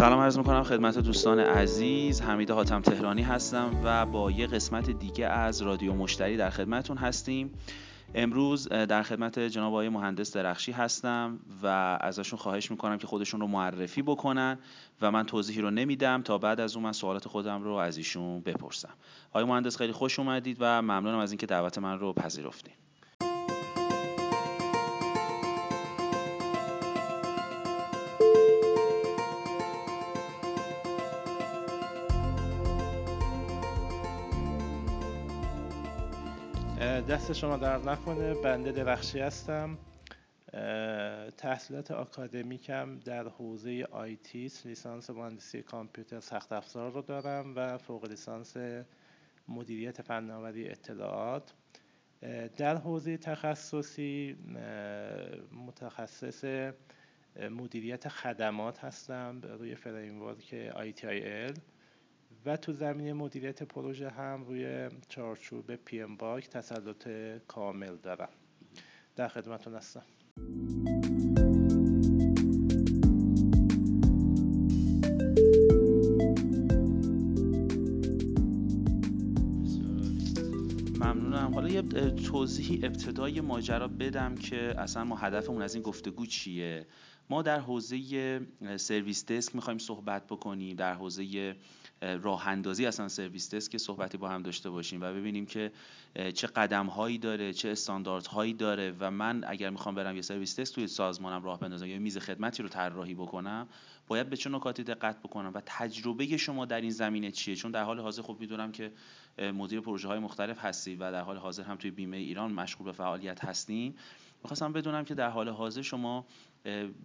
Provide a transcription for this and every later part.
سلام عرض می‌کنم خدمت دوستان عزیز. حمید حاتم تهرانی هستم و با یه قسمت دیگه از رادیو مشتری در خدمتون هستیم. امروز در خدمت جناب آقای مهندس درخشی هستم و ازشون خواهش می‌کنم که خودشون رو معرفی بکنن و من توضیحی رو نمیدم تا بعد از اون من سوالات خودم رو از ایشون بپرسم. آقای مهندس خیلی خوش اومدید و ممنونم از اینکه دعوت من رو پذیرفتید دست شما درد نکنه. بنده درخشی هستم. تحصیلات اکادمیکم در حوزه IT لیسانس مهندسی کامپیوتر سخت افزار رو دارم و فوق لیسانس مدیریت فناوری اطلاعات. در حوزه تخصصی متخصص مدیریت خدمات هستم روی framework ITIL و تو زمینه مدیریت پروژه هم روی چارچوب پی ام باک تسلط کامل دارم. در خدمتون هستم. ممنونم. حالا یه توضیحی ابتدای ماجرا بدم که اصلا ما هدفمون از این گفتگو چیه؟ ما در حوزه سرویس دسک می‌خوایم صحبت بکنیم در حوزه راه اندازی اصلا سرویس دسک که صحبتی با هم داشته باشیم و ببینیم که چه قدم هایی داره چه استاندارد هایی داره و من اگر می‌خوام برم یه سرویس دسک توی سازمانم راه بندازم یا میز خدمتی رو طراحی بکنم باید به چه نکاتی دقت بکنم و تجربه شما در این زمینه چیه؟ چون در حال حاضر خب می‌دونم که مدیر پروژه های مختلف هستی و در حال حاضر هم توی بیمه ایران مشغول به فعالیت هستیم. می‌خواستم بدونم که در حال حاضر شما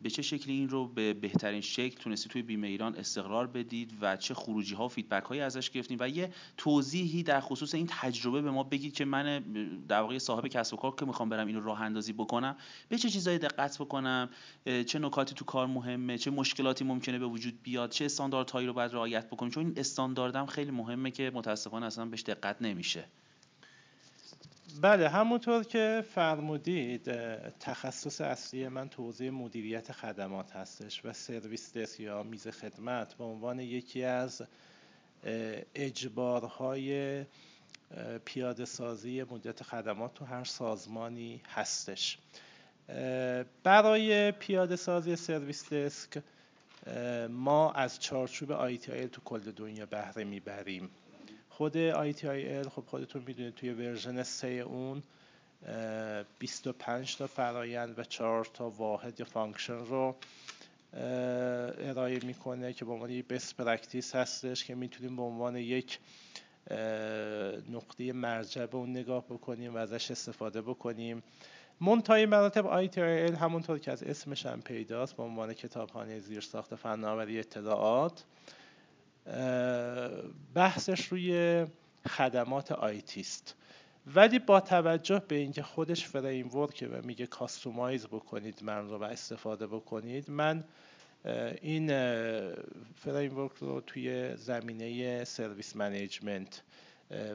به چه شکلی این رو به بهترین شکل تونستی توی بیمه ایران استقرار بدید و چه خروجی ها و فیدبک هایی ازش گرفتین و یه توضیحی در خصوص این تجربه به ما بگید که من در واقع صاحب کسب و کار که می‌خوام برم اینو راه اندازی بکنم به چه چیزایی دقت بکنم چه نکاتی تو کار مهمه چه مشکلاتی ممکنه به وجود بیاد چه استانداردهایی رو باید رعایت بکنیم؟ چون این استانداردم خیلی مهمه که متاسفانه اصلا بهش دقت نمیشه. بله همونطور که فرمودید تخصص اصلی من توضیح مدیریت خدمات هستش و سرویس دسک یا میز خدمت به عنوان یکی از اجبارهای پیاده سازی مدیریت خدمات تو هر سازمانی هستش. برای پیاده سازی سرویس دسک ما از چارچوب ITIL تو کل دنیا بهره می‌بریم. خود ITIL خب خودتون می‌دونید توی version 3 اون 25 تا فرایند و 4 تا واحد یا function رو ارائه می‌کنه که به عنوان یک best practice هستش که می‌تونیم به عنوان یک نقطه مرجع به اون نگاه بکنیم و ازش استفاده بکنیم. منتهای مراتب ITIL همونطور که از اسمش هم پیداست به عنوان کتابخانه زیرساخت فناوری اطلاعات. بحثش روی خدمات آیتی است. ولی با توجه به اینکه خودش framework ه و میگه customize بکنید من رو و استفاده بکنید من این framework رو توی زمینه service management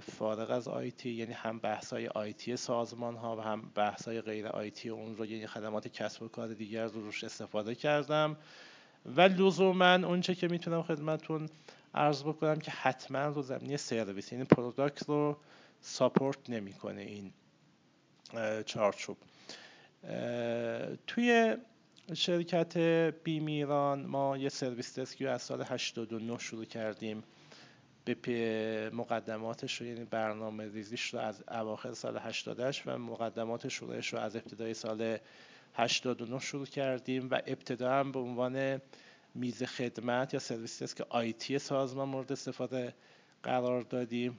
فارغ از IT یعنی هم بحث های IT سازمان ها و هم بحث های غیر IT اون رو یعنی خدمات کسب و کار دیگر رو روش استفاده کردم. و لزوما اونچه که می‌تونم خدمتون عرض بکنم که حتما رو زمینه سرویس یعنی product رو support نمی‌کنه این چارچوب. توی شرکت بیمیران ما یه service desk ی از سال 89 شروع کردیم. به مقدماتش رو یعنی برنامه ریزیش رو از اواخر سال 88 و مقدمات شروعش رو از ابتدای سال 89 شروع کردیم و ابتدا هم به عنوان میز خدمت یا service desk IT سازمان مورد استفاده قرار دادیم.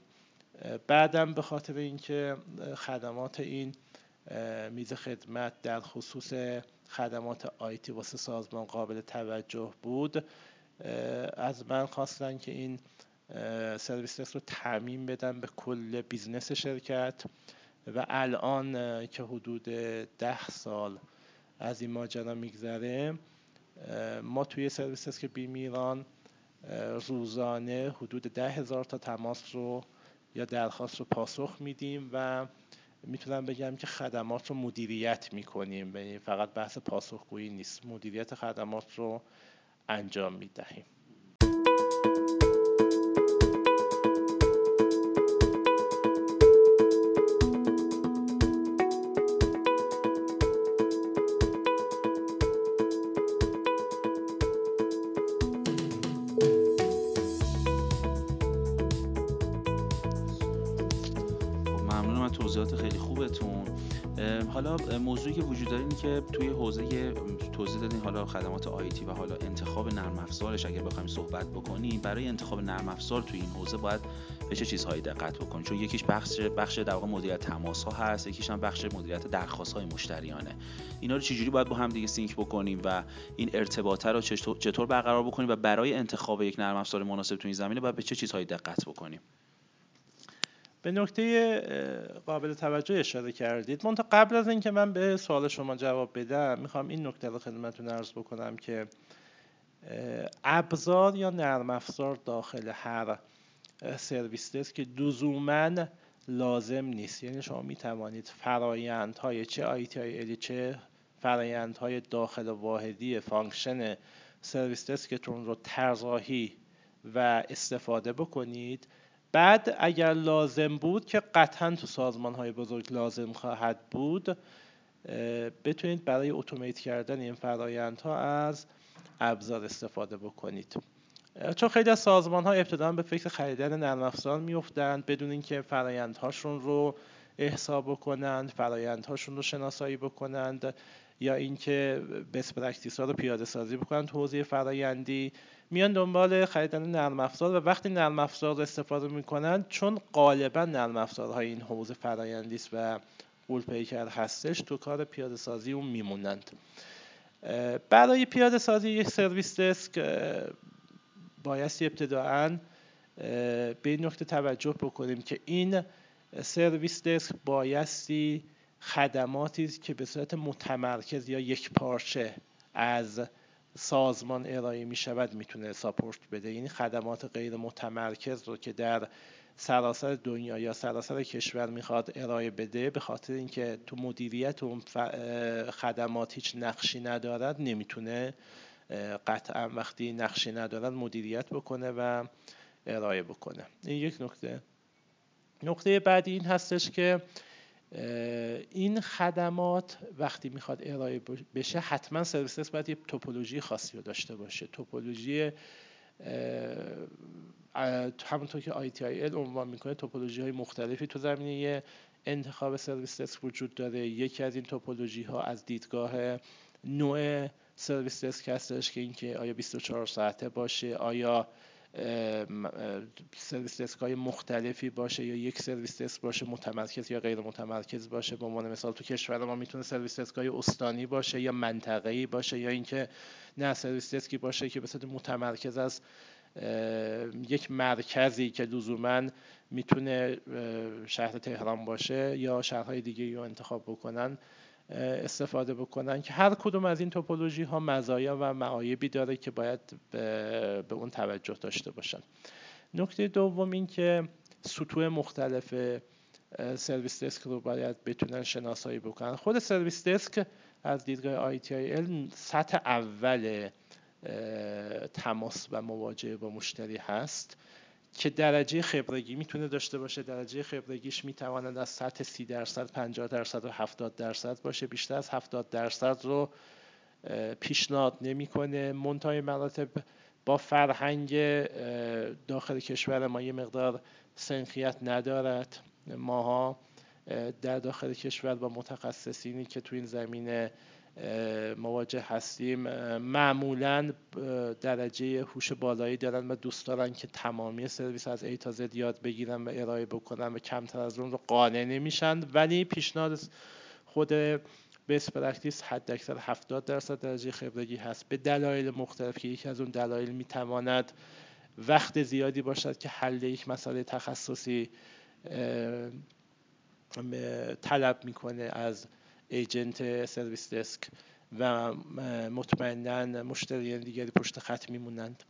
بعدم به خاطر اینکه خدمات این میز خدمت در خصوص خدمات IT واسه سازمان قابل توجه بود از من خواستن که این سرویس رو تعمیم بدم به کل business شرکت و الان که حدود ده سال از این ماجرا میگذره ما توی سرویس که بیم ایران روزانه حدود ده هزار تا تماس رو یا درخواست رو پاسخ میدیم و می‌تونم بگم که خدمات رو مدیریت می‌کنیم. یعنی فقط بحث پاسخگویی نیست. مدیریت خدمات رو انجام می‌دهیم. که توی حوزه توضیح دادین حالا خدمات آیتی و حالا انتخاب نرم افزارش اگر بخوایم صحبت بکنیم برای انتخاب نرم افزار توی این حوزه باید به چه چیزهایی دقت بکنیم؟ چون یکیش بخش بخش در واقع مدیریت تماس ها هست یکیش هم بخش مدیریت درخواست های مشتریانه. اینا رو چجوری باید با هم دیگه سینک بکنیم و این ارتباطه رو چطور برقرار بکنیم و برای انتخاب یک نرم افزار مناسب تو این زمینه باید به چه چیزهایی دقت بکنیم؟ به نکته قابل توجه اشاره کردید. منتها قبل از اینکه من به سوال شما جواب بدم می‌خوام این نکته رو خدمتتون عرض بکنم که ابزار یا نرم افزار داخل هر service desk که لزوما لازم نیست. یعنی شما می توانید فرایندهای چه IT چه فرایندهای داخل واحدی function service desk تون رو طراحی و استفاده بکنید. بعد اگر لازم بود که قطعا تو سازمان های بزرگ لازم خواهد بود بتونید برای automate کردن این فرایندها از ابزار استفاده بکنید. چون خیلی از سازمان ها ابتدا به فکر خریدن نرم افزار بدون اینکه فرایندهاشون رو احصا بکنند فرایندهاشون رو شناسایی بکنند یا اینکه best practice ها رو پیاده سازی بکنند حوزه فرایندی میان دنبال خریدن نرم افزار و وقتی نرم افزار استفاده می‌کنند چون غالبا نرم افزارهای این حوزه فرایندی است و قول پیکر هستش تو کار پیاده سازی اون میمونند. برای پیاده سازی یک سرویس دسک بایستی ابتداعا به این نکته توجه بکنیم که این سرویس دسک بایستی خدماتی که به صورت متمرکز یا یک پارچه از سازمان ارائه می شود می‌تونه ساپورت بده. یعنی خدمات غیر متمرکز رو که در سراسر دنیا یا سراسر کشور می‌خواد ارائه بده به خاطر اینکه تو مدیریت اون خدمات هیچ نقشی ندارد نمی‌تونه قطعا وقتی نقشی ندارد مدیریت بکنه و ارائه بکنه. این یک نکته. نکته بعدی این هستش که این خدمات وقتی می‌خواد ارائه بشه حتما سرویس باید یه توپولوژی خاصی رو داشته باشه. توپولوژی همونطور که ITIL عنوان می‌کنه توپولوژی های مختلفی تو زمینه انتخاب سرویس وجود داره. یکی از این توپولوژی ها از دیدگاه نوع service desk هستش که اینکه آیا 24 ساعته باشه آیا service desk های مختلفی باشه یا یک service desk باشه متمرکز یا غیر متمرکز باشه. به عنوان مثال تو کشور ما می‌تونه service desk های استانی باشه یا منطقه‌ای باشه یا اینکه نه سرویس دسکی باشه که به صورت متمرکز از یک مرکزی که لزوما می‌تونه شهر تهران باشه یا شهرهای دیگه رو انتخاب بکنن. استفاده بکنن که هر کدوم از این توپولوژی ها مزایا و معایبی داره که باید به اون توجه داشته باشن. نکته دوم این که سطوح مختلف سرویس دسک رو باید بتونن شناسایی بکنن. خود سرویس دسک از دیدگاه ITIL سطح اول تماس و مواجهه با مشتری هست. که درجه خبرگی می‌تونه داشته باشه درجه خبرگیش می‌تواند از سطح 30 درصد 50 درصد و 70 درصد باشه. بیشتر از 70 درصد رو پیشنهاد نمی‌کنه. منتهای مراتب با فرهنگ داخل کشور ما یه مقدار سنخیت ندارد. ماها در داخل کشور با متخصصینی که تو این زمینه مواجه هستیم. معمولا درجه هوش بالایی دارن و دوست دارن که تمامی سرویس از A تا Z یاد بگیرن و ارائه بکنن و کمتر از اون رو قانع نمیشن. ولی پیشنهاد خود best practice حداکثر 70 درصد درجه خبرگی هست. به دلایل مختلف که یکی از اون دلایل می‌تواند وقت زیادی باشد که حل یک مسئله تخصصی طلب می‌کنه از agent service desk و مطمئنا مشتریان دیگری پشت خط میمونند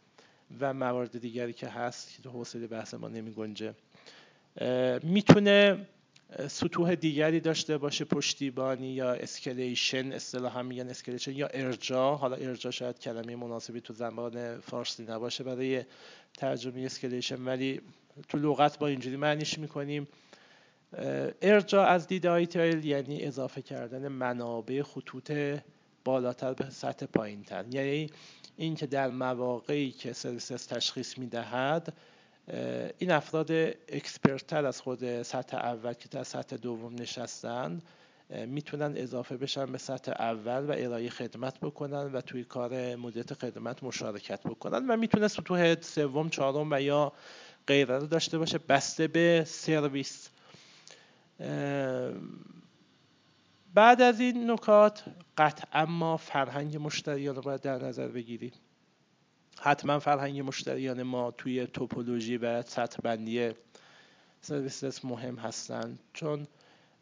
و موارد دیگری که هست که تو حوصله بحث ما نمی گنجه می‌تونه سطوح دیگری داشته باشه پشتیبانی یا escalation اصطلاحا میگن escalation یا ارجاع حالا ارجاع شاید کلمه مناسبی تو زبان فارسی نباشه برای ترجمه escalation ولی تو لغت با اینجوری معنیش می‌کنیم. ارجاع از دید ITIL یعنی اضافه کردن منابع خطوط بالاتر به سطح پایین تر یعنی اینکه در مواقعی که سرویس تشخیص می‌دهد این افراد expert تر از خود سطح اول که در سطح دوم نشستن می‌تونن اضافه بشن به سطح اول و ارائه خدمت بکنن و توی کار مدیریت خدمت مشارکت بکنن و می‌تونه سطوح سوم چهارم و یا غیره رو داشته باشه بسته به سرویس بعد از این نکات قطعا ما فرهنگ مشتریان رو باید در نظر بگیریم. حتما فرهنگ مشتریان ما توی توپولوژی و سطح بندی سرویس مهم هستند چون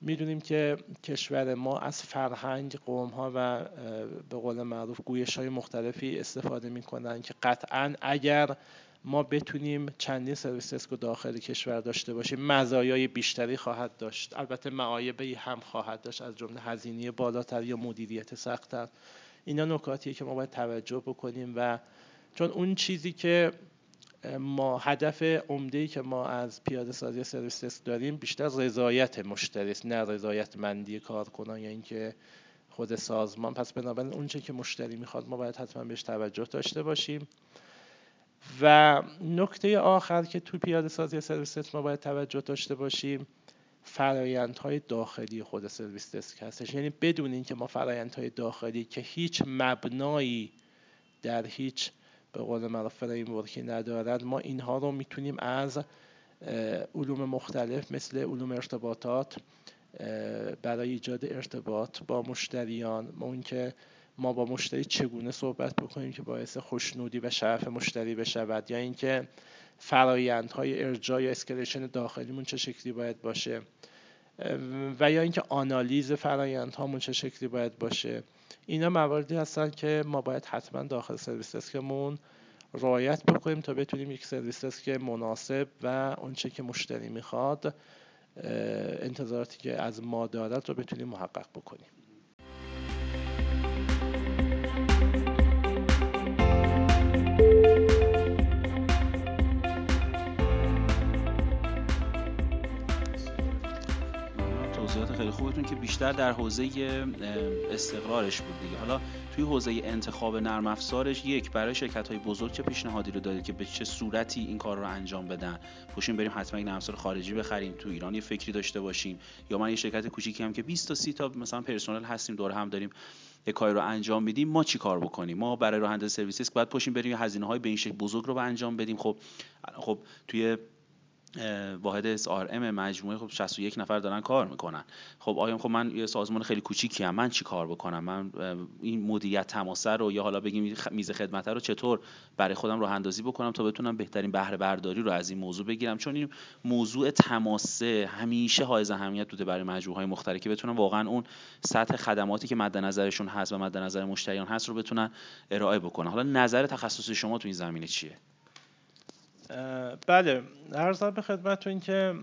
می‌دونیم که کشور ما از فرهنگ قوم ها و به قول معروف گویش های مختلفی استفاده می‌کنن که قطعا اگر ما بتونیم چندین سرویس دسک داخل کشور داشته باشیم مزایای بیشتری خواهد داشت. البته معایبه هم خواهد داشت از جمله هزینه بالاتر یا مدیریت سختتر. اینا نکاتیه که ما باید توجه بکنیم و چون اون چیزی که ما هدف عمده که ما از پیاده سازی سرویس داریم بیشتر رضایت مشتری است نه رضایت مندی کارکنان یا اینکه خود سازمان. پس بنابراین اونچه که مشتری می‌خواد ما باید حتما بهش توجه داشته باشیم. و نکته آخر که تو پیاده سازی سرویس ما باید توجه داشته باشیم فرایندهای داخلی خود سرویس دسک هستش. یعنی بدون اینکه ما فرایندهای داخلی که هیچ مبنایی در هیچ به قول معروف فریم ورکی ندارد ما اینها رو می‌تونیم از علوم مختلف مثل علوم ارتباطات برای ایجاد ارتباط با مشتریان ما اون که ما با مشتری چگونه صحبت بکنیم که باعث خوشنودی و شعف مشتری بشود؟ یا اینکه فرایندهای ارجاع یا escalation داخلیمون چه شکلی باید باشه؟ و یا اینکه آنالیز فرایندهامون چه شکلی باید باشه؟ اینا مواردی هستن که ما باید حتما داخل service desk مون رعایت بکنیم تا بتونیم یک service desk مناسب و اونچه که مشتری می‌خواد انتظاراتی که از ما دارد رو بتونیم محقق بکنیم. خیلی خوبتون که بیشتر در حوزه استقرارش بود دیگه. حالا توی حوزه انتخاب نرم افزارش یک برای شرکت های بزرگ چه پیشنهادی رو دادید که به چه صورتی این کار رو انجام بدن؟ پوشیم بریم حتما یک نرم افزار خارجی بخریم تو ایران یه فکری داشته باشیم یا من یه شرکت کوچیکی هم که 20 تا 30 تا مثلا پرسنل هستیم دور هم داریم یه کاری رو انجام میدیم ما چی کار بکنیم؟ ما برای راه اندازی سرویس باید پوشیم بریم هزینه های به این شکل بزرگ رو به انجام بدیم. خب خب توی واحد SRM مجموعه خب 61 نفر دارن کار می‌کنن. خب آیا خب من یه سازمان خیلی کوچیکی هم من چی کار بکنم؟ من این مدیریت تماسه رو یا حالا بگیم میز خدمت رو چطور برای خودم راه اندازی بکنم تا بتونم بهترین بهره برداری رو از این موضوع بگیرم؟ چون این موضوع تماسه همیشه حائز اهمیت بوده برای مجموعه های مختلفی. که بتونن واقعا اون سطح خدماتی که مد نظرشون هست و مد نظر مشتریان هست رو بتونن ارائه بکنن. حالا نظر تخصصی شما تو این زمینه چیه؟ بله ارزم به خدمتتون که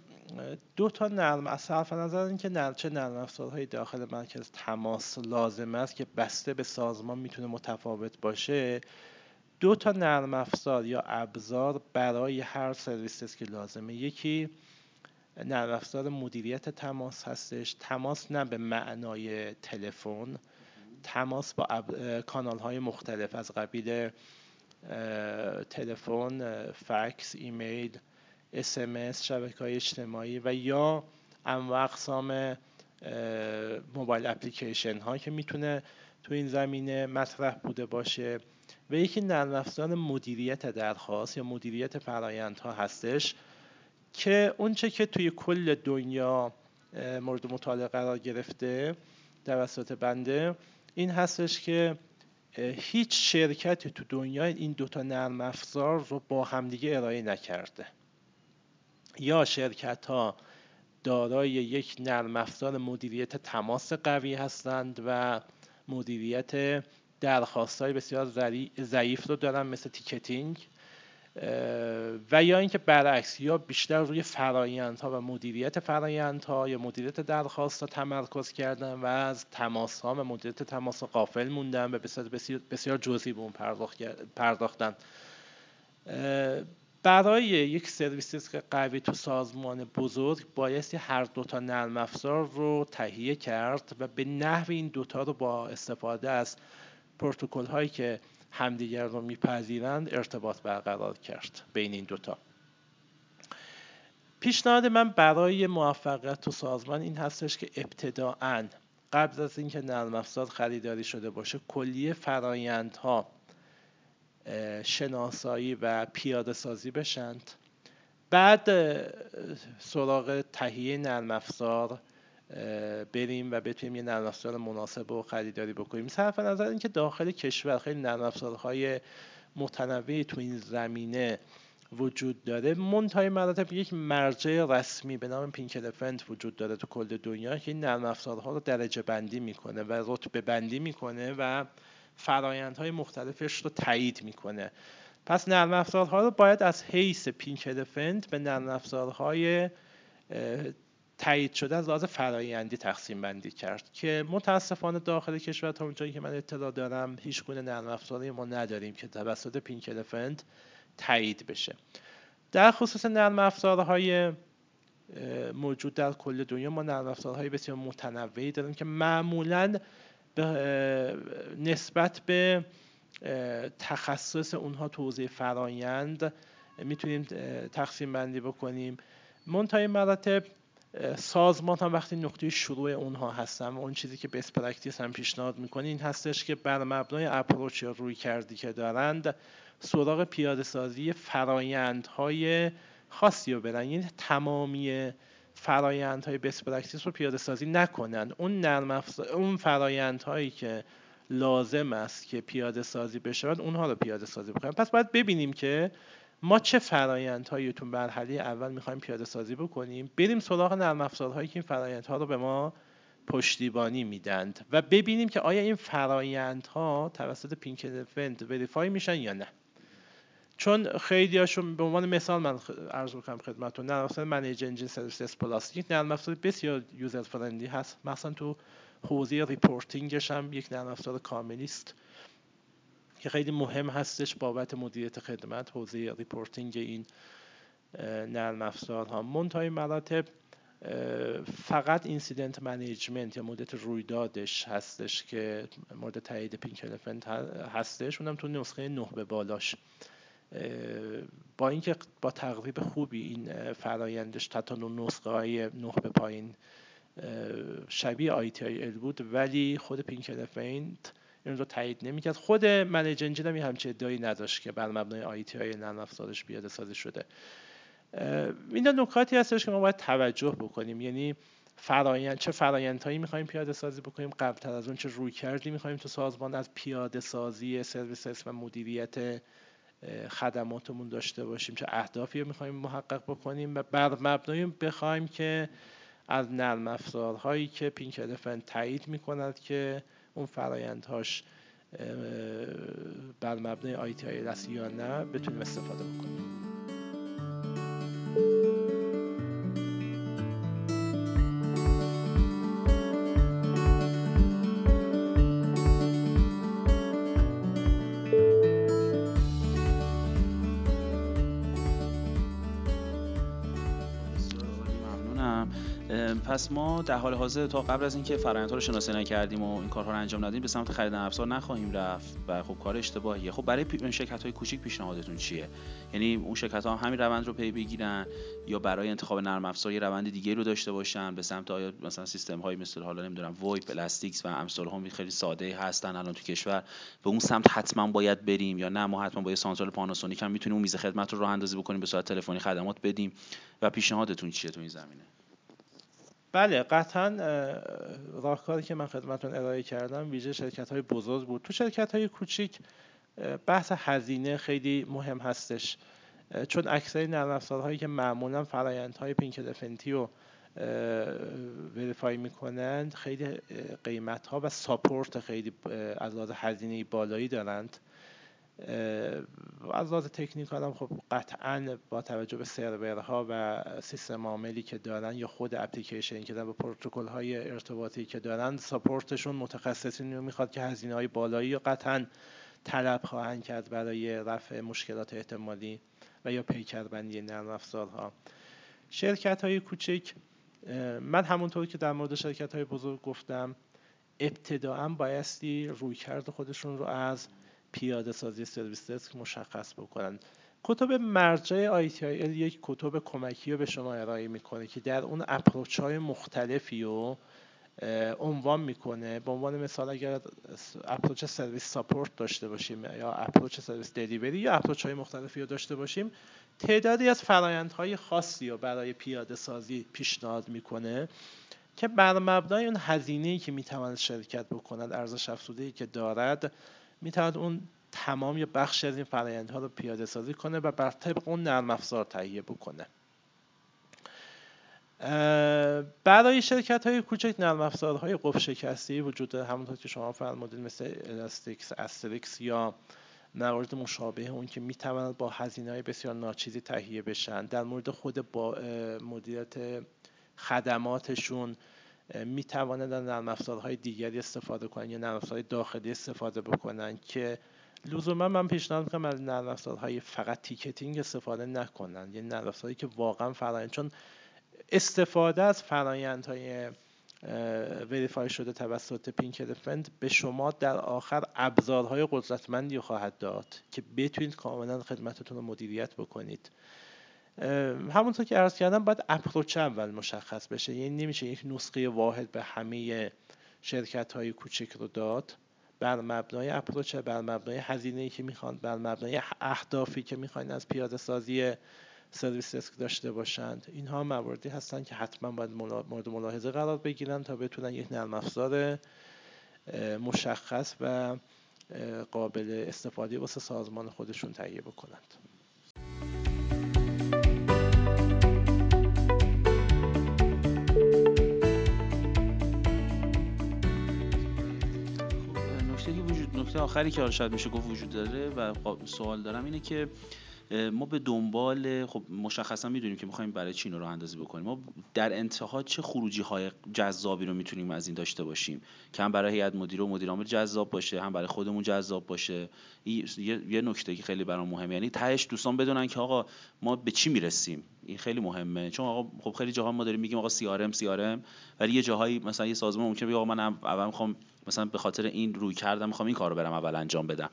دو تا نرم از صرف نظر اینکه نرم چه نرم افزارهای داخل مرکز تماس لازم است که بسته به سازمان می‌تونه متفاوت باشه دو تا نرم افزار یا ابزار برای هر سرویس است که لازمه. یکی نرم افزار مدیریت تماس هستش. تماس نه به معنای تلفن. تماس با کانال های مختلف. از قبیل تلفن فکس ایمیل اسمس شبکه های اجتماعی و یا انواع اقسام موبایل اپلیکیشن ها که می‌تونه تو این زمینه مطرح بوده باشه. و یکی نرم مدیریت درخواست یا مدیریت فرایند ها هستش که اونچه که توی کل دنیا مورد مطالعه قرار گرفته توسط بنده این هستش که هیچ شرکتی تو دنیا این دوتا نرم افزار رو با همدیگه ارائه نکرده. یا شرکت ها دارای یک نرم افزار مدیریت تماس قوی هستند و مدیریت درخواست های بسیار ضعیف رو دارن مثل ticketing. و یا اینکه برعکس یا بیشتر روی فرایندها و مدیریت فرایندها یا مدیریت درخواست ها تمرکز کردن و از تماس ها و مدیریت تماس ها غافل موندن و بسیار, بسیار جزئی به اون پرداختن. برای یک سرویس که قوی تو سازمان بزرگ بایستی هر دوتا نرم افزار رو تهیه کرد و به نحو این دوتا رو با استفاده از پروتکل هایی که همدیگر رو میپذیرند ارتباط برقرار کرد بین این دوتا. پیشنهاد من برای موفقیت تو سازمان این هستش که ابتداعا قبل از اینکه نرم افزار خریداری شده باشه کلیه فرایندها شناسایی و پیاده سازی بشند. بعد سراغ تهیه نرم افزار بریم و بتونیم یه نرم افزار مناسب و خریداری بکنیم. صرف نظر اینکه داخل کشور خیلی نرم افزارهای متنوعی تو این زمینه وجود داره. منتهای مراتب یک مرجع رسمی به نام پینک الفنت وجود داره تو کل دنیا که این نرم افزارها رو درجه بندی می‌کنه و رتبه بندی می‌کنه و فرایندهای مختلفش رو تایید می‌کنه. پس نرم افزارها رو باید از حیث پینک الفنت به نرم افزارهای تایید شده از لحاظ فرایندی تقسیم بندی کرد که متاسفانه داخل کشور تا اونجایی که من اطلاع دارم هیچ گونه نرم افزاری ما نداریم که توسط پینک الفنت تایید بشه. در خصوص نرم افزارهای موجود در کل دنیا ما نرم افزارهای بسیار متنوعی داریم که معمولا نسبت به تخصص اونها توضیح فرایند می‌تونیم تقسیم بندی بکنیم. منتهای مراتب سازمان هم وقتی نقطه شروع اونها هستم اون چیزی که best practice هم پیشنهاد می‌کنه این هستش که بر مبنای approach یا رویکردی که دارند سراغ پیاده سازی فرایندهای خاصی رو برن. یعنی تمامی فرایندهای best practice رو پیاده سازی نکنن. اون نرم اون فرایندهایی که لازم است که پیاده سازی بشه اونها رو پیاده سازی بکنن. پس باید ببینیم که ما چه فرایندهایی تو مرحله اول می‌خوایم پیاده سازی بکنیم؟ بریم سراغ نرم افزارهایی که این فرایندها رو به ما پشتیبانی میدند و ببینیم که آیا این فرایندها توسط پینک الفنت verify میشن یا نه. چون خیلی هاشون به عنوان مثال من عرض می‌کنم خدمتتون نرم افزار ManageEngine ServiceDesk Plus یک نرم افزار بسیار user friendly هست. مثلا تو حوزه reporting ش هم یک نرم افزار کاملی است که خیلی مهم هستش بابت مدیریت خدمت حوزه reporting این نرم افزارها. منتهای مراتب فقط incident management یا مدیریت رویدادش هستش که مورد تایید Pink Elephant هستش. اونم تو نسخه نه به بالاش. با اینکه با تقریب خوبی این فرایندش تا نسخه های نه به پایین شبیه ITIL بود ولی خود Pink Elephant این رو تایید نمی‌کرد. خود ManageEngine هم همچه ادعایی نداشت که بر مبنای ITIL نرم افزارش پیاده سازی شده. اینا نکاتی هستش که ما باید توجه بکنیم. یعنی فرایند چه فرایندهایی می‌خوایم پیاده سازی بکنیم قبلتر از اون چه رویکردی می‌خوایم تو سازمان از پیاده سازی سرویس و مدیریت خدماتمون داشته باشیم چه اهدافی رو می‌خوایم محقق بکنیم و بر مبنای بخوایم که از نرم افزارهایی که پینک الفنت تایید می‌کند که اون فرایندهاش بر مبنای آیتی های یا نه بتونیم استفاده بکنیم. ما در حال حاضر تا قبل از اینکه فرآیندها رو شناسایی نکردیم و این کارها رو انجام ندیم به سمت خرید نرم افزار نخواهیم رفت و خب کار اشتباهیه. خب برای شرکت های کوچیک پیشنهادتون چیه؟ یعنی اون شرکت ها همین روند رو پی بگیرن یا برای انتخاب نرم افزار یه روند دیگه رو داشته باشن؟ به سمت آیا مثلا سیستم های مثل حالا نمی‌دونم وایپ پلاستیکس و امثال هم خیلی ساده هستن الان تو کشور به اون سمت حتما باید بریم یا نه؟ ما حتما با یه سانترال Panasonic هم می‌تونیم اون میز خدمت رو راه اندازی بکنیم به صورت تلفنی خدمات بدیم. و پیشنهادتون چیه تو این زمینه؟ بله قطعا راهکاری که من خدمتون ارائه کردم ویژه شرکت های بزرگ بود. تو شرکت های کوچیک بحث هزینه خیلی مهم هستش. چون اکثر نرم افزارهایی که معمولا فرایندهای پینک دفنتی رو وریفای می‌کنند خیلی قیمت ها و ساپورت خیلی از لحاظ هزینه بالایی دارند. از لحاظ تکنیکال هم خب قطعا با توجه به سرورها و سیستم عاملی که دارن یا خود اپلیکیشن که با پروتکل های ارتباطی که دارن ساپورتشون متخصصین رو می‌خواد که هزینه های بالایی یا قطعا طلب خواهند کرد برای رفع مشکلات احتمالی و یا پیکربندی نرم افزارها. شرکت های کوچک من همونطور که در مورد شرکت های بزرگ گفتم ابتداعا بایستی روی کرد خودشون رو از پیاده سازی service desk مشخص بکنن. کتب مرجع ITIL یک کتب کمکی رو به شما ارائه می‌کنه که در اون approach های مختلفی رو عنوان می‌کنه. به عنوان مثال اگر approach service support داشته باشیم یا approach service delivery یا approach های مختلفی رو داشته باشیم تعدادی از فرایندهای خاصی رو برای پیاده سازی پیشنهاد می‌کنه که بر مبنای اون هزینه‌ای که می‌تواند شرکت بکند ارزش افزوده که دارد می‌تواند اون تمام یا بخشی از این فرایندها رو پیاده سازی کنه و بر طبق اون نرم افزار تهیه بکنه. برای شرکت های کوچک نرم افزارهای قفل شکستی وجود همونطور که شما فرمودید مثل الاستیکس استریکس یا موارد مشابه اون که می‌تواند با هزینه های بسیار ناچیزی تهیه بشن. در مورد خود با مدیریت خدماتشون می‌توانند در نرم افزارهای دیگری استفاده کنن یا نرم افزارهای داخلی استفاده بکنن که لزوما من پیشنهاد می‌کنم از نرم افزارهای فقط ticketing استفاده نکنن یعنی نرم که واقعا فرآیند چون استفاده از فرایندهای verify شده توسط Pink Elephant به شما در آخر ابزارهای قدرتمندی خواهد داد که بتونید کاملا خدمتتون رو مدیریت بکنید. همونطور که عرض کردم باید اپروچ اول مشخص بشه. یعنی نمیشه یک نسخه واحد به همه شرکت های کوچک رو داد بر مبنای اپروچ بر مبنای هزینه که می‌خوان بر مبنای اهدافی که می‌خواین از پیاده سازی سرویس دسک داشته باشند. اینها مواردی هستند که حتما باید مورد ملاحظه قرار بگیرن تا بتونن یک نرم افزار مشخص و قابل استفاده واسه سازمان خودشون تهیه بکنند. نکته آخری که شاید میشه گفت وجود داره و سوال دارم اینه که ما به دنبال خب مشخصا می‌دونیم که می‌خوایم برای چین رو اندازی بکنیم. ما در انتها چه خروجی های جذابی رو می‌تونیم از این داشته باشیم؟ که هم برای هیئت مدیره و مدیر عامل جذاب باشه هم برای خودمون جذاب باشه. یه نکته که خیلی برام مهمه. یعنی تهش دوستان بدونن که آقا ما به چی می‌رسیم؟ این خیلی مهمه. چون آقا خب خیلی جاها ما داریم میگیم آقا سی آر ام سی آر ام ولی یه جاهایی مثلا یه سازمان ممکنه بگه آقا من اول می‌خوام مثلا به خاطر این روی کردم می‌خوام این کارو برم اول انجام بدم.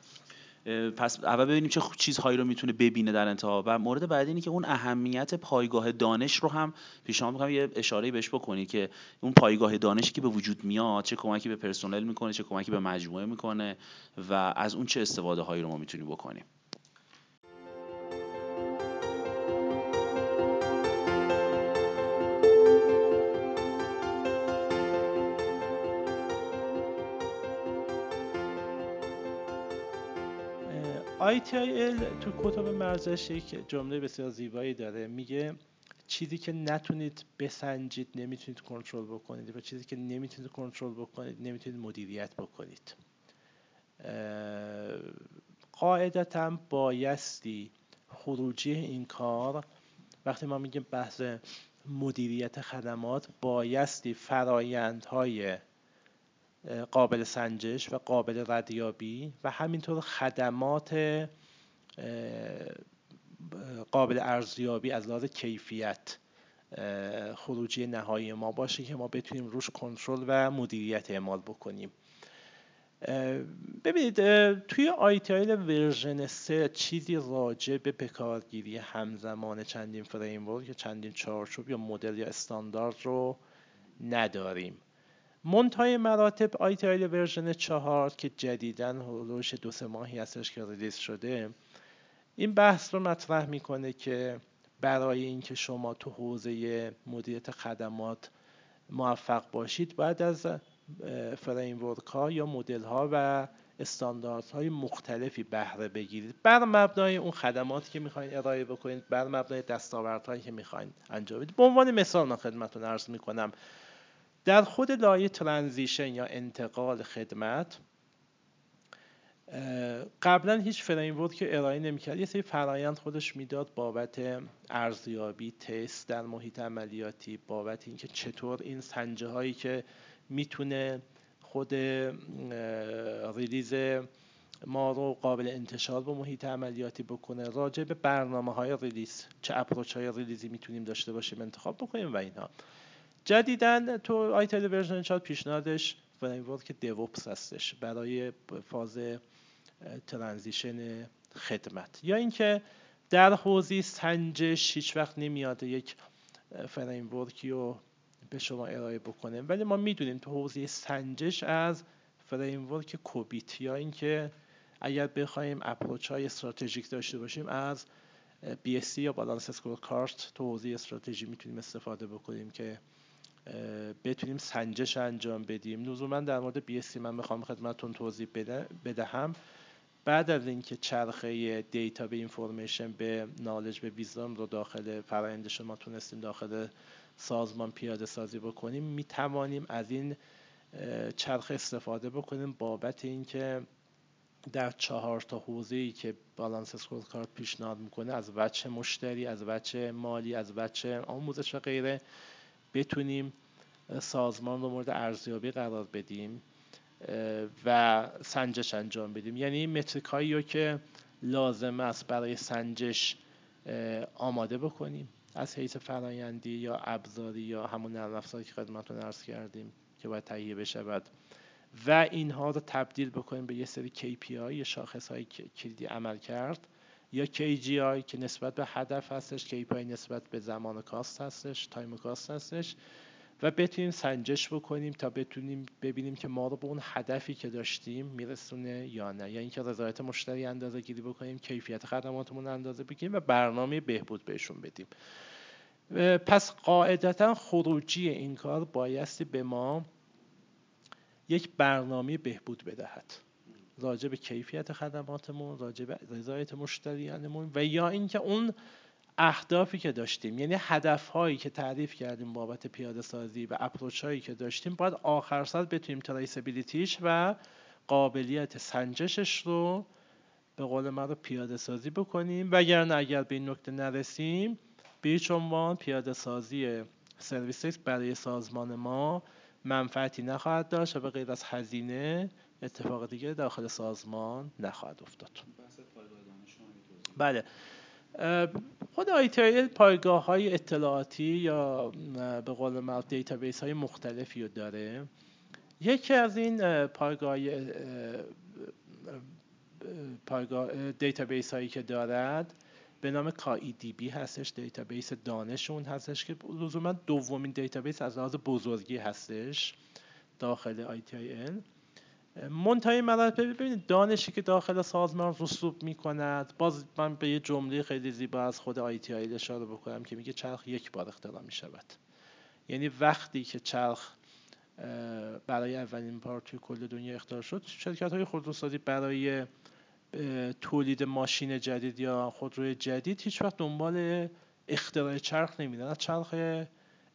پس اول ببینیم چه چیزهایی رو می‌تونه ببینه در انتها. و مورد بعدی اینه که اون اهمیت پایگاه دانش رو هم پیشنهاد می‌کنم یه اشاره بهش بکنید که اون پایگاه دانشی که به وجود میاد چه کمکی به پرسنل می‌کنه چه کمکی به مجموعه می‌کنه و از اون چه استفاده هایی رو ما می‌تونیم بکنیم. ITIL تو کتب مرزش یک جمله بسیار زیبایی داره. میگه چیزی که نتونید بسنجید نمی‌تونید کنترل بکنید و چیزی که نمی‌تونید کنترل بکنید نمی‌تونید مدیریت بکنید. قاعدتا بایستی خروجی این کار وقتی ما میگیم بحث مدیریت خدمات بایستی فرایندهای قابل سنجش و قابل ردیابی و همینطور خدمات قابل ارزیابی از لحاظ کیفیت خروجی نهایی ما باشه که ما بتونیم روش کنترل و مدیریت اعمال بکنیم. ببینید توی ITIL version 3 چیزی راجع به بکارگیری همزمان چندین framework یا چندین چارچوب یا مدل یا استاندارد رو نداریم. منتهای مراتب ITIL version چهار که جدیدن حدود دو سه ماهی هستش که release شده این بحث رو مطرح می‌کنه که برای اینکه شما تو حوزه مدیریت خدمات موفق باشید باید از framework ها یا مدل ها و های مختلفی بهره بگیرید. بر مبنای اون خدماتی که می‌خواین ارائه بکنید بر مبنای دستاوردهایی که می‌خواین انجام بدید. به عنوان مثال من خدمتتون عرض می‌کنم در خود لایه transition یا انتقال خدمت قبلا هیچ framework که ارائه نمی‌کرد. یه سری فرایند خودش می‌داد بابت ارزیابی تست در محیط عملیاتی بابت اینکه چطور این سنجه هایی که می‌تونه خود release ما رو قابل انتشار به محیط عملیاتی بکنه راجع به برنامه های release چه approach های release ی می‌تونیم داشته باشیم انتخاب بکنیم و اینها جدیدن تو ITIL version 4 پیشنهادش framework DevOps هستش برای فاز transition خدمت. یا اینکه در حوزه سنجش هیچ وقت نمیاد یک framework رو به شما ارائه بکنه. ولی ما می‌دونیم تو حوزه سنجش از framework COBIT یا اینکه اگر بخوایم approach های استراتژیک داشته باشیم از BSC یا balanced scorecard تو حوزه استراتژی می‌تونیم استفاده بکنیم که بتونیم سنجش انجام بدیم. لزوما در مورد BSC من می‌خوام خدمتتون توضیح بدهم. بعد از اینکه چرخه data به information به knowledge به wisdom رو داخل فرآیند شما تونستیم داخل سازمان پیاده سازی بکنیم می توانیم از این چرخه استفاده بکنیم بابت اینکه در چهار تا حوزه ای که بالانس اسکور کارت پیشنهاد می‌کنه از وجه مشتری از وجه مالی از وجه آموزش و غیره بتونیم سازمان رو مورد ارزیابی قرار بدیم و سنجش انجام بدیم. یعنی متریک هایی رو که لازم است برای سنجش آماده بکنیم. از حیث فرایندی یا ابزاری یا همون نرم افزاری که خدمتتون عرض کردیم که باید تهیه بشود. و اینها رو تبدیل بکنیم به یه سری KPI یا شاخص های کلیدی عمل کرد یا KGI که نسبت به هدف هستش KPI نسبت به زمان کاست هستش تایم کاست هستش. و بتونیم سنجش بکنیم تا بتونیم ببینیم که ما رو به اون هدفی که داشتیم میرسونه یا نه. یا اینکه رضایت مشتری اندازه گیری بکنیم کیفیت خدماتمون اندازه بگیریم و برنامه بهبود بهشون بدیم. پس قاعدتا خروجی این کار بایستی به ما یک برنامه بهبود بدهد. راجع به کیفیت خدماتمون راجع به رضایت مشتریانمون و یا اینکه اون اهدافی که داشتیم یعنی هدف هایی که تعریف کردیم بابت پیاده سازی و اپروچ هایی که داشتیم باید آخر سال بتونیم تریسبیلیتیش و قابلیت سنجشش رو به قول من رو پیاده سازی بکنیم. وگرنه اگر به این نکته نرسیم به هیچ عنوان پیاده سازی سرویس برای سازمان ما منفعتی نخواهد داشت و به غیر از هزینه اتفاق دیگه داخل سازمان نخواهد افتاد. بله. خود ITIL پایگاه های اطلاعاتی یا به قول معروف database های مختلفی رو داره. یکی از این پایگاه پایگاه database هایی که دارد به نام بی هستش database دانش اون هستش که لزوما دومین database از لحاظ بزرگی هستش داخل ITIL منتهای مراتب ببینید دانشی که داخل سازمان رسوب می کند باز من به یه جمله خیلی زیبا از خود ITIL اشاره بکنم که میگه چرخ یک بار اختراع می شود یعنی وقتی که چرخ برای اولین بار توی کل دنیا اختراع شد شرکت های خودروسازی برای تولید ماشین جدید یا خودروی جدید هیچ وقت دنبال اختراع چرخ نمیدن از چرخ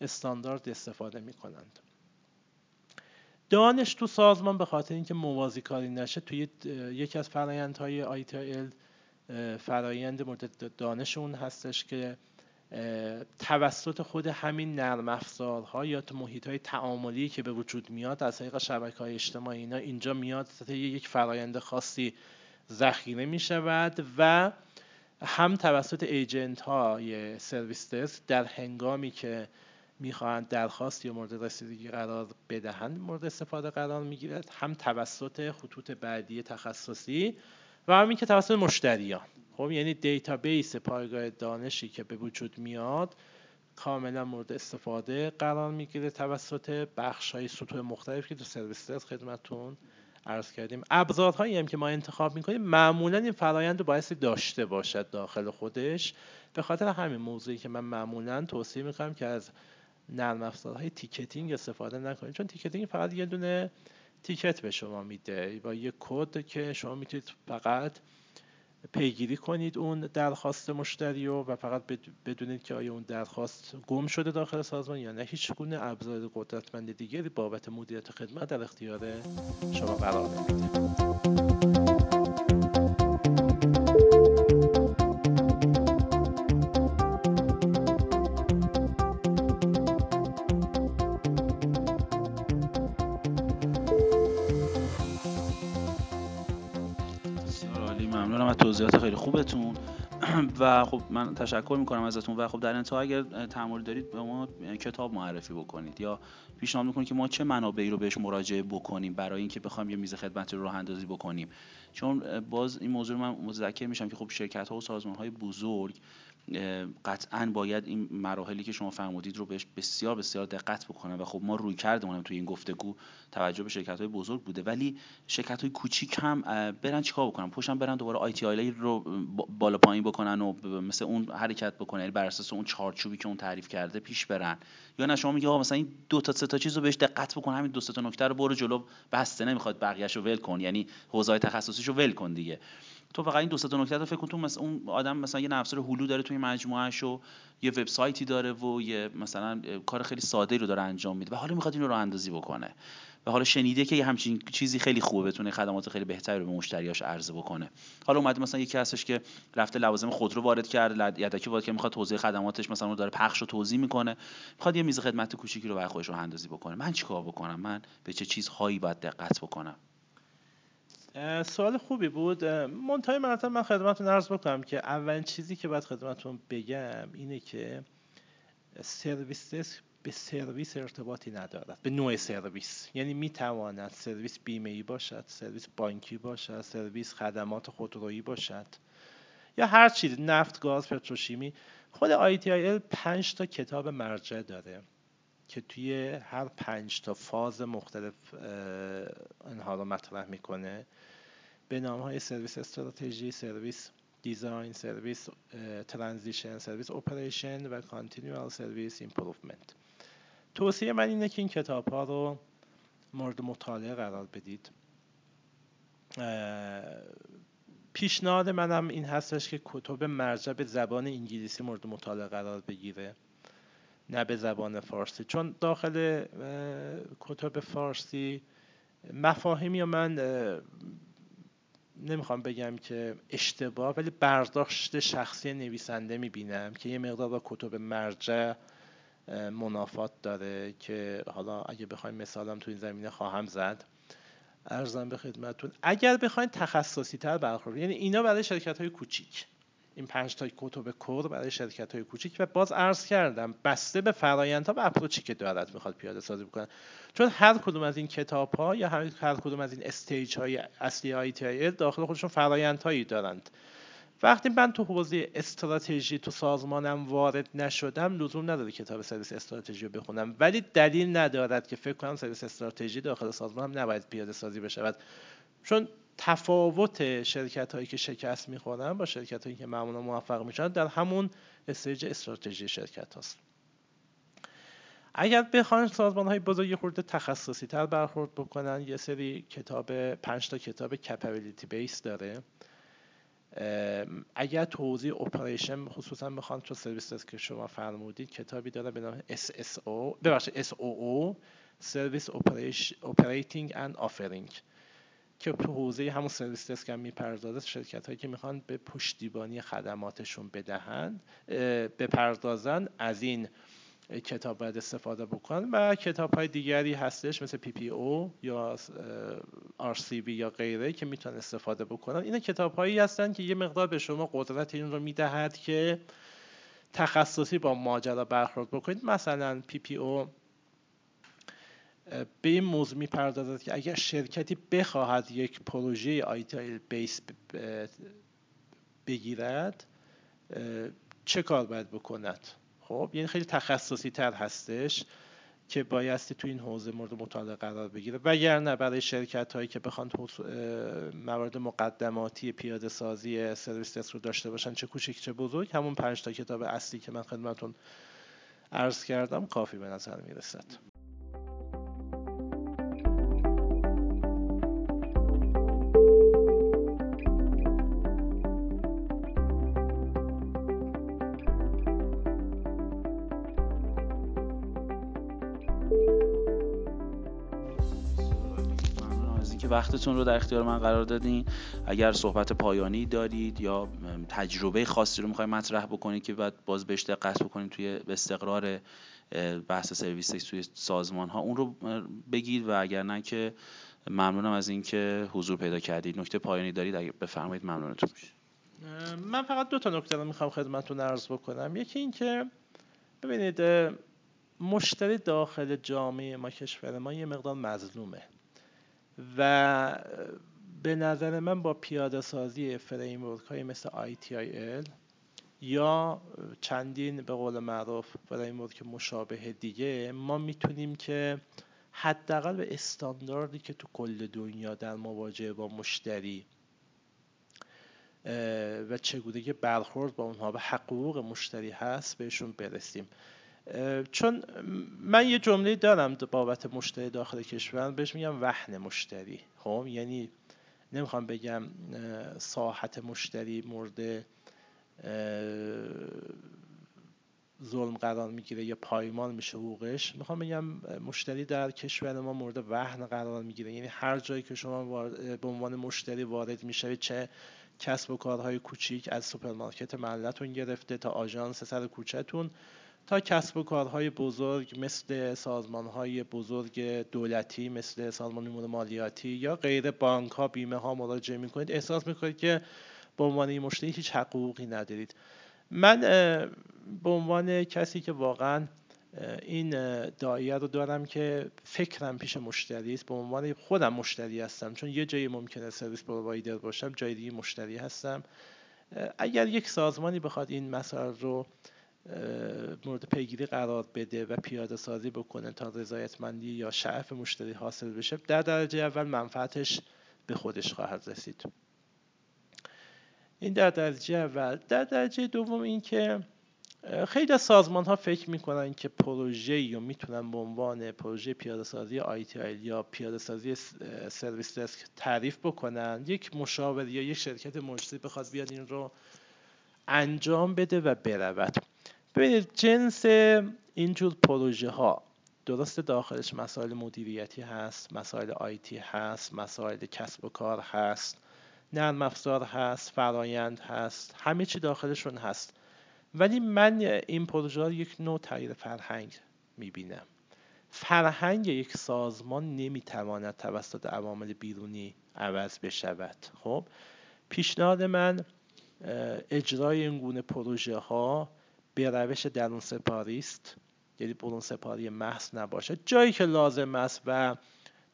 استاندارد استفاده می کنند دانش تو سازمان به خاطر اینکه موازی کاری نشه توی یکی از فرایندهای ITIL فرایند مورد دانش اون هستش که توسط خود همین نرم افزارها یا تو محیط های تعاملی که به وجود میاد از طریق شبکه های اجتماعی اینا اینجا میاد یک فرایند خاصی ذخیره می شود و هم توسط ایجنت های سرویس در هنگامی که می‌خواهند درخواست یا مورد رسیدگی قرار بدهند مورد استفاده قرار می‌گیرد. هم توسط خطوط بعدی تخصصی و همین که توسط مشتریان. خب یعنی database پایگاه دانشی که به وجود میاد کاملا مورد استفاده قرار می‌گیره توسط بخش های سطوح مختلفی که تو سرویس خدمتون عرض کردیم. ابزارهایی هم که ما انتخاب می‌کنیم معمولا این فرایند رو بایستی داشته باشد داخل خودش. به خاطر همین موضوعی که من معمولا توصیه می‌کنم که از نرم افزارهای ticketing استفاده نکنید. چون ticketing فقط یه دونه ticket به شما میده. با یه کد که شما می‌تونید فقط پیگیری کنید اون درخواست مشتری رو و فقط بدونید که آیا اون درخواست گم شده داخل سازمان یا نه. هیچ گونه ابزار قدرتمند دیگری بابت مدیریت خدمت در اختیار شما قرار نمیده. خب من تشکر می‌کنم ازتون و خب در انتها اگر تعمل دارید به ما کتاب معرفی بکنید یا پیشنهاد می‌کنید که ما چه منابعی رو بهش مراجعه بکنیم برای اینکه بخوایم یه میز خدمت رو راه اندازی بکنیم. چون باز این موضوع من متذکر میشم که خب شرکت ها و سازمان های بزرگ قطعا باید این مراحلی که شما فرمودید رو بهش بسیار بسیار دقت بکنن و خب ما روی کردمونم توی این گفتگو توجه به شرکت های بزرگ بوده. ولی شرکت های کوچیک هم برن چیکار بکنن؟ پشتم برن دوباره آی تی رو بالا پایین بکنن و مثل اون حرکت بکنن. یعنی بر اساس اون چارچوبی که اون تعریف کرده پیش برن. یا نه شما میگه مثلا این دو تا سه تا چیز رو بهش دقت بکن. همین دو سه تا نکته رو برو جلو. بسته نمی‌خواد بقیه‌شو رو ول کن. یعنی حوزه تخصصیشو ول کن دیگه. تو فقط این دو تا نکته رو فکر کن تو مثلا اون آدم مثلا یه افزار هلو داره توی مجموعهش و یه وبسایتی داره و یه مثلا کار خیلی ساده رو داره انجام میده و حالا می‌خواد اینو رو اندازی بکنه و حالا شنیده که یه همچین چیزی خیلی خوبه بتونه خدمات خیلی بهتری رو به مشتریاش عرضه بکنه. حالا اومده مثلا یکی هستش که رفته لوازم خودرو وارد کرد یدکی وارد که می‌خواد توضیح خدماتش مثلا رو داره پخش و توضیح می‌کنه می‌خواد یه میز خدمت کوچیکی رو برای خودش رو اندازی بکنه. من چیکار بکنم؟ من به چه چیزهایی باید دقت بکنم؟ سوال خوبی بود. منتهای مرتب من خدمتتون عرض بکنم که اولین چیزی که باید خدمتتون بگم اینه که service desk به سرویس ارتباطی ندارد به نوع سرویس. یعنی می‌تواند سرویس بیمه ای باشد سرویس بانکی باشد سرویس خدمات خودرویی باشد یا هر چیز نفت گاز پتروشیمی. خود ITIL پنج تا کتاب مرجع داره. که توی هر پنج تا فاز مختلف اینها رو مطرح می‌کنه. به نام های service strategy service design service transition service operation و continual service improvement. توصیه من اینه که این کتاب ها رو مورد مطالعه قرار بدید. پیشنهاد منم این هستش که کتب مرجع به زبان انگلیسی مورد مطالعه قرار بگیره. نه به زبان فارسی. چون داخل کتب فارسی مفاهیمی من نمی‌خوام بگم که اشتباه ولی برداشت شخصی نویسنده می‌بینم که یه مقدار با کتب مرجع منافات داره که حالا اگه بخوایم مثالم تو این زمینه خواهم زد. ارزم به خدمتتون اگر بخواین تخصصی تر برخورد یعنی اینا برای شرکت های کوچیک. این پنج تا کتب کور برای شرکت های کوچیک و باز عرض کردم بسته به فرایندها و اپروچی که دارد می‌خواد پیاده سازی بکنه. چون هر کدوم از این کتاب ها یا هر, کدوم از این stage های اصلی ITIL داخل خودشون فرایندهایی دارند. وقتی من تو حوزه استراتژی تو سازمانم وارد نشدم لزوم نداره کتاب service strategy رو بخونم. ولی دلیل ندارد که فکر کنم service strategy داخل سازمانم نباید پیاده سازی بشود. چون تفاوت شرکت هایی که شکست می‌خورن با شرکت هایی که معمولا موفق میشن در همون stage استراتژی شرکت هاست. اگر بخواین سازمان های بزرگی خورده تخصصی تر برخورد بکنن یه سری کتاب پنج تا کتاب کپابیلیتی بیس داره. اگر توضیح اپریشن خصوصا می‌خوان تو سرویس که شما فرمودید کتابی داره به نام SSO ببخشید SOO Service Operating and Offering. که تو حوزه همون سرویس دسک هم می‌پردازه شرکت هایی که می‌خوان به پشتیبانی خدماتشون بدهند بپردازن از این کتاب باید استفاده بکنن و کتاب های دیگری هستش مثل پی پی او یا آر سی بی یا غیره که می‌تونن استفاده بکنن. این کتاب هایی هستن که یه مقدار به شما قدرت این رو می‌دهد که تخصصی با ماجرا برخورد بکنید. مثلا پی پی او به این موضوع می‌پردازد که اگر شرکتی بخواهد یک پروژه آیتی بیس بگیرد چه کار باید بکند؟ خب یعنی خیلی تخصصی تر هستش که بایستی تو این حوزه مورد مطالعه قرار بگیره وگرنه برای شرکت هایی که بخوان موارد مقدماتی پیاده سازی سرویس رو داشته باشن چه کوچیک چه بزرگ همون پنج تا کتاب اصلی که من خدمتون عرض کردم کافی به نظر می‌رسد. وقتتون رو در اختیار من قرار دادین. اگر صحبت پایانی دارید یا تجربه خاصی رو می‌خواید مطرح بکنید که بعد باز بهش دقت بکنید توی استقرار بحث سرویس توی سازمان ها اون رو بگید و اگر نه که ممنونم از اینکه حضور پیدا کردید. نکته پایانی دارید اگر بفرمایید ممنونتون میشه. من فقط دو تا نکته رو می‌خوام خدمتتون عرض بکنم. یکی این که ببینید مشتری داخل جامعه ما کشور ما یه مقدار مظلومه. و به نظر من با پیاده سازی framework های مثل ITIL یا چندین به قول معروف framework مشابه دیگه ما می‌تونیم که حداقل به استانداردی که تو کل دنیا در مواجهه با مشتری و چگونگی برخورد با اونها و حقوق مشتری هست بهشون برسیم. چون من یه جمله دارم بابت مشتری داخل کشور بهش میگم وهن مشتری. خب؟ یعنی نمی‌خوام بگم ساحت مشتری مورد ظلم قرار می‌گیره یا پایمال میشه حقوقش. می‌خوام بگم مشتری در کشور ما مورد وهن قرار می‌گیره. یعنی هر جایی که شما به عنوان مشتری وارد میشه چه کسب و کارهای کوچیک از سوپرمارکت محلتون گرفته تا آژانس سر کوچهتون تا کسب و کارهای بزرگ مثل سازمانهای بزرگ دولتی مثل سازمان امور مالیاتی یا غیر بانک ها بیمه ها مراجعه می‌کنید. احساس می‌کنید که به عنوان مشتری هیچ حقوقی ندارید. من به عنوان کسی که واقعا این دایره رو دارم که فکرم پیش مشتری است به عنوان خودم مشتری هستم. چون یه جایی ممکنه سرویس پرووایدر باشم جای دیگه مشتری هستم. اگر یک سازمانی بخواد این مسائل رو مورد پیگیری قرار بده و پیاده سازی بکنه تا رضایتمندی یا شعف مشتری حاصل بشه در درجه اول منفعتش به خودش خواهد رسید. این در درجه اول. در درجه دوم این که خیلی از سازمان ها فکر می‌کنن که پروژه یا می‌تونن به عنوان پروژه پیاده سازی آیتی یا پیاده سازی سرویس دسک تعریف بکنن یک مشاور یا یک شرکت مجزی بخواد بیاد این رو انجام بده و برود. ببینید جنس اینجور پروژه ها درست داخلش مسائل مدیریتی هست مسائل آیتی هست مسائل کسب و کار هست نرم افزار هست فرایند هست همه چی داخلشون هست. ولی من این پروژه ها یک نوع تغییر فرهنگ می‌بینم. فرهنگ یک سازمان نمی‌تواند توسط عوامل بیرونی عوض بشود. خب پیشنهاد من اجرای این گونه پروژه ها به روش درون سپاری است. یعنی برون سپاری محض نباشه. جایی که لازم است و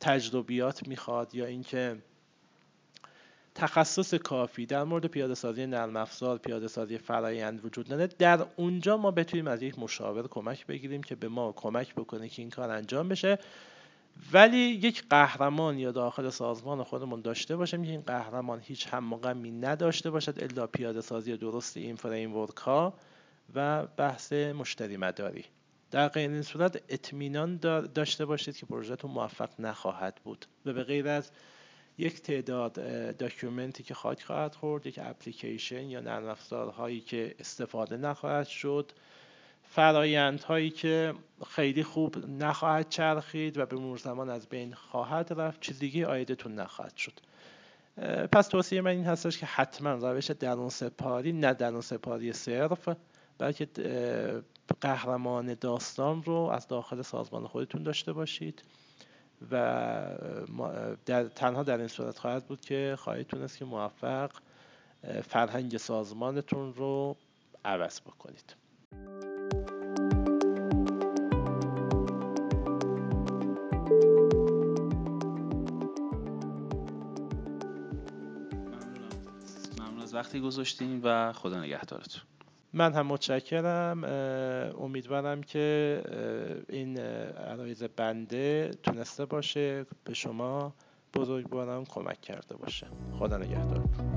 تجربیات می‌خواد یا اینکه تخصص کافی در مورد پیاده سازی نرم افزار پیاده سازی فرایند وجود نداره در اونجا ما بتونیم از یک مشاور کمک بگیریم که به ما کمک بکنه که این کار انجام بشه. ولی یک قهرمان یا داخل سازمان خودمون داشته باشیم که این قهرمان هیچ هم نداشته باشد الا پیاده سازی درست این فریم ها و بحث مشتری مداری. در غیر این صورت اطمینان داشته باشید که پروژهتون موفق نخواهد بود و به غیر از یک تعداد داکیومنتی که خاک خواهد خورد یک اپلیکیشن یا نرم افزارهایی که استفاده نخواهد شد فرایندهایی که خیلی خوب نخواهد چرخید و به مرور زمان از بین خواهد رفت چیز دیگه آیدتون نخواهد شد. پس توصیه من این هستش که حتما روش درون سپاری نه درون سپاری صرف بلکه قهرمان داستان رو از داخل سازمان خودتون داشته باشید و در تنها در این صورت خواهد بود که خواهید تونست که موفق فرهنگ سازمانتون رو عوض بکنید. ممنون از وقتی گذاشتین و خدا نگهدارتون. من هم متشکرم امیدوارم که این عرایز بنده تونسته باشه به شما بزرگواران کمک کرده باشه. خدا نگهدارتون